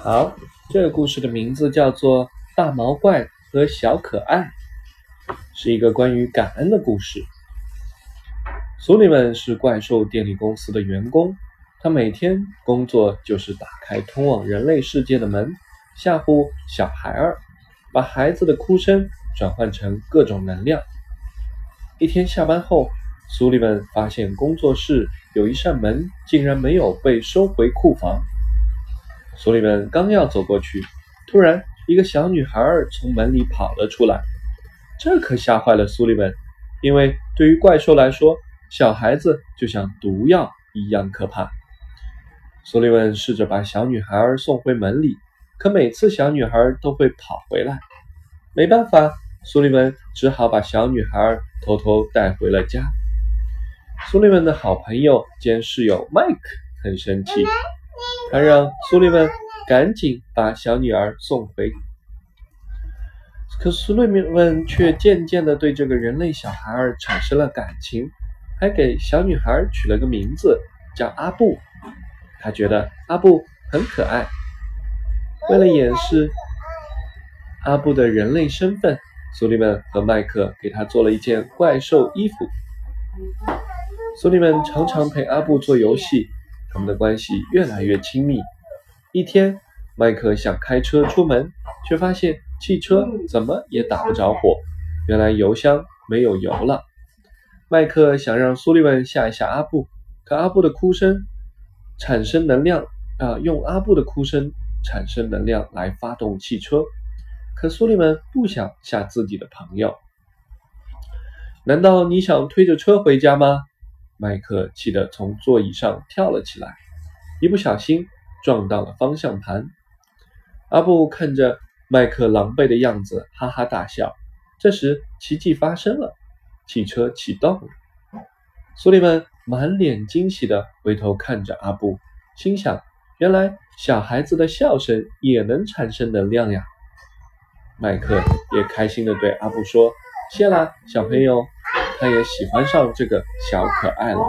好，这个故事的名字叫做《大毛怪和小可爱》，是一个关于感恩的故事。苏利文是怪兽电力公司的员工，他每天工作就是打开通往人类世界的门，吓唬小孩儿，把孩子的哭声转换成各种能量。一天下班后，苏利文发现工作室有一扇门竟然没有被收回库房。苏利文刚要走过去，突然一个小女孩从门里跑了出来，这可吓坏了苏利文，因为对于怪兽来说，小孩子就像毒药一样可怕。苏利文试着把小女孩送回门里，可每次小女孩都会跑回来，没办法，苏利文只好把小女孩偷偷带回了家。苏利文的好朋友兼室友麦克很生气。他让苏利文赶紧把小女儿送回，可苏利文却渐渐地对这个人类小孩儿产生了感情，还给小女孩取了个名字叫阿布。他觉得阿布很可爱。为了掩饰阿布的人类身份，苏利文和麦克给他做了一件怪兽衣服。苏利文常常陪阿布做游戏。他们的关系越来越亲密。一天，麦克想开车出门，却发现汽车怎么也打不着火。原来油箱没有油了。麦克想让苏利文吓一吓阿布，可阿布的哭声产生能量啊，用阿布的哭声产生能量来发动汽车。可苏利文不想吓自己的朋友。难道你想推着车回家吗？麦克气得从座椅上跳了起来，一不小心撞到了方向盘。阿布看着麦克狼狈的样子，哈哈大笑。这时，奇迹发生了，汽车启动了。苏利文满脸惊喜地回头看着阿布，心想：原来小孩子的笑声也能产生能量呀！麦克也开心地对阿布说：“谢啦，小朋友。”他也喜欢上这个小可爱了。